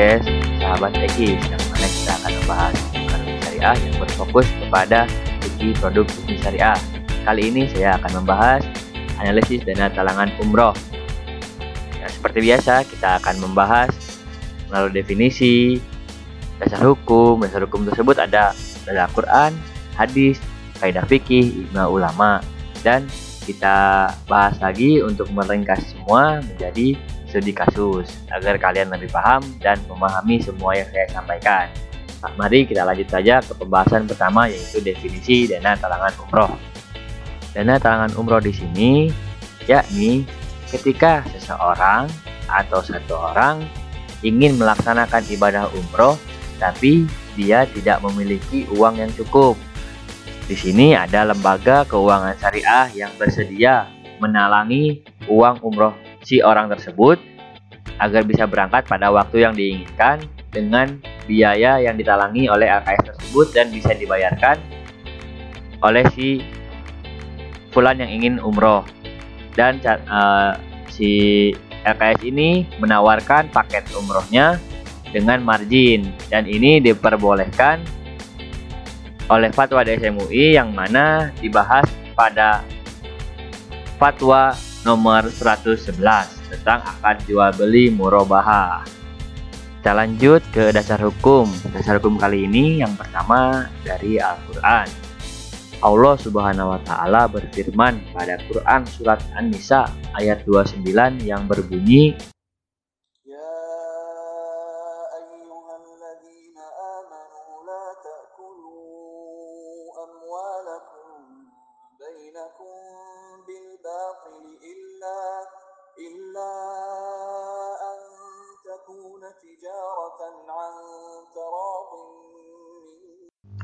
podcast Sahabat Eki yang mana kita akan membahas ekonomi syariah yang berfokus kepada segi produk bisnis syariah. Kali ini saya akan membahas analisis dana talangan umroh. Ya, seperti biasa kita akan membahas melalui definisi, dasar hukum, dasar hukum tersebut ada dalam Al-Quran, hadis, kaidah fikih, ijma ulama, dan kita bahas lagi untuk meringkas semua menjadi studi kasus agar kalian lebih paham dan memahami semua yang saya sampaikan. Nah, mari kita lanjut saja ke pembahasan pertama yaitu definisi dana talangan umroh. Dana talangan umroh di sini yakni ketika seseorang atau satu orang ingin melaksanakan ibadah umroh tapi dia tidak memiliki uang yang cukup. Di sini ada lembaga keuangan syariah yang bersedia menalangi uang umroh si orang tersebut agar bisa berangkat pada waktu yang diinginkan dengan biaya yang ditalangi oleh LKS tersebut dan bisa dibayarkan oleh si fulan yang ingin umroh. Dan uh, si LKS ini menawarkan paket umrohnya dengan margin. Dan ini diperbolehkan oleh fatwa DSMUI yang mana dibahas pada fatwa nomor 111 tentang akad jual beli murobaha. Kita lanjut ke dasar hukum. Dasar hukum kali ini yang pertama dari Al-Qur'an. Allah Subhanahu wa taala berfirman pada Quran surat An-Nisa ayat 29 yang berbunyi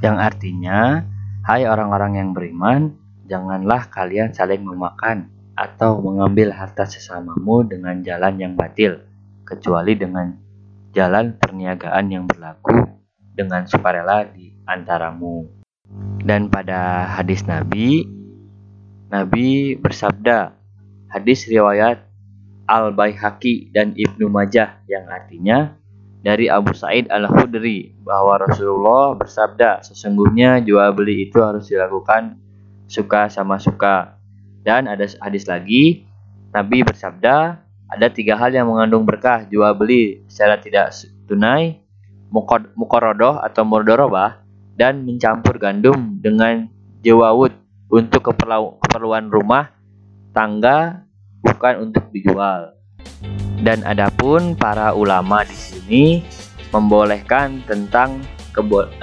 yang artinya, hai orang-orang yang beriman, janganlah kalian saling memakan atau mengambil harta sesamamu dengan jalan yang batil, kecuali dengan jalan perniagaan yang berlaku dengan sukarela di antaramu. Dan pada hadis Nabi, Nabi bersabda, hadis riwayat Al-Baihaqi dan Ibnu Majah yang artinya dari Abu Said Al-Khudri bahwa Rasulullah bersabda sesungguhnya jual beli itu harus dilakukan suka sama suka. Dan ada hadis lagi Nabi bersabda ada tiga hal yang mengandung berkah jual beli secara tidak tunai mukorodoh atau murdorobah dan mencampur gandum dengan jewawut untuk keperluan rumah tangga bukan untuk dijual dan adapun para ulama di sini membolehkan tentang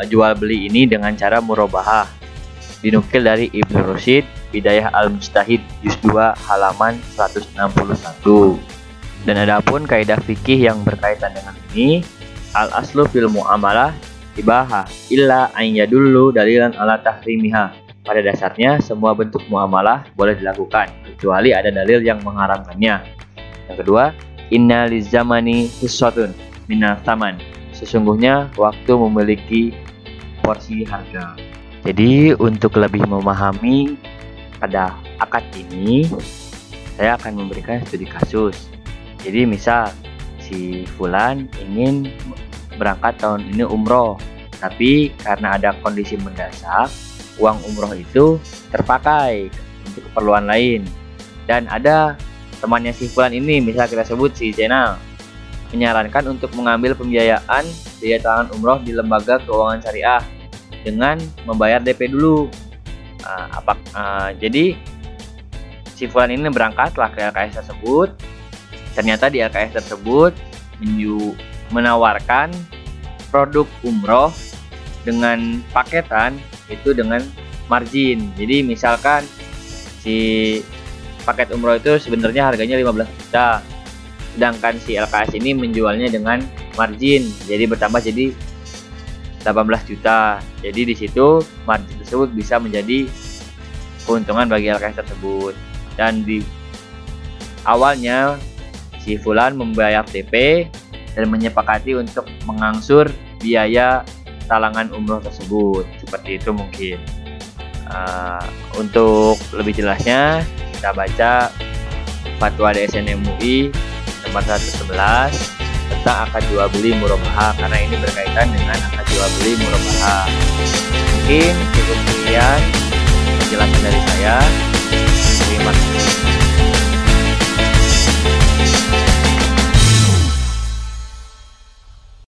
jual beli ini dengan cara murabahah. Dinukil dari Ibnu Rusyid, Bidayah Al-Mustahid, Juz 2, halaman 161. Dan adapun kaidah fikih yang berkaitan dengan ini, al-aslu fil muamalah ibaha illa an yadullu dalilan ala tahrimiha. Pada dasarnya, semua bentuk muamalah boleh dilakukan, kecuali ada dalil yang mengharamkannya. Yang kedua, Inna lizamani hiswatun minal taman. Sesungguhnya waktu memiliki porsi harga. Jadi untuk lebih memahami pada akad ini, saya akan memberikan studi kasus. Jadi misal si Fulan ingin berangkat tahun ini umroh, tapi karena ada kondisi mendesak, uang umroh itu terpakai untuk keperluan lain. Dan ada temannya si Fulan ini, misal kita sebut si Jenal, menyarankan untuk mengambil pembiayaan biaya talangan umroh di lembaga keuangan syariah dengan membayar DP dulu. Nah, apa, uh, jadi si Fulan ini berangkatlah ke LKS tersebut. Ternyata di LKS tersebut menju menawarkan produk umroh dengan paketan itu dengan margin. Jadi misalkan si paket umroh itu sebenarnya harganya 15 juta. Sedangkan si LKS ini menjualnya dengan margin jadi bertambah jadi 18 juta. Jadi di situ margin tersebut bisa menjadi keuntungan bagi LKS tersebut. Dan di awalnya si Fulan membayar TP dan menyepakati untuk mengangsur biaya talangan umroh tersebut. Seperti itu mungkin. Uh, untuk lebih jelasnya kita baca fatwa DSN MUI nomor 111 tentang akad jual beli murabaha karena ini berkaitan dengan akad jual beli murabaha. Mungkin cukup sekian penjelasan dari saya. Terima kasih.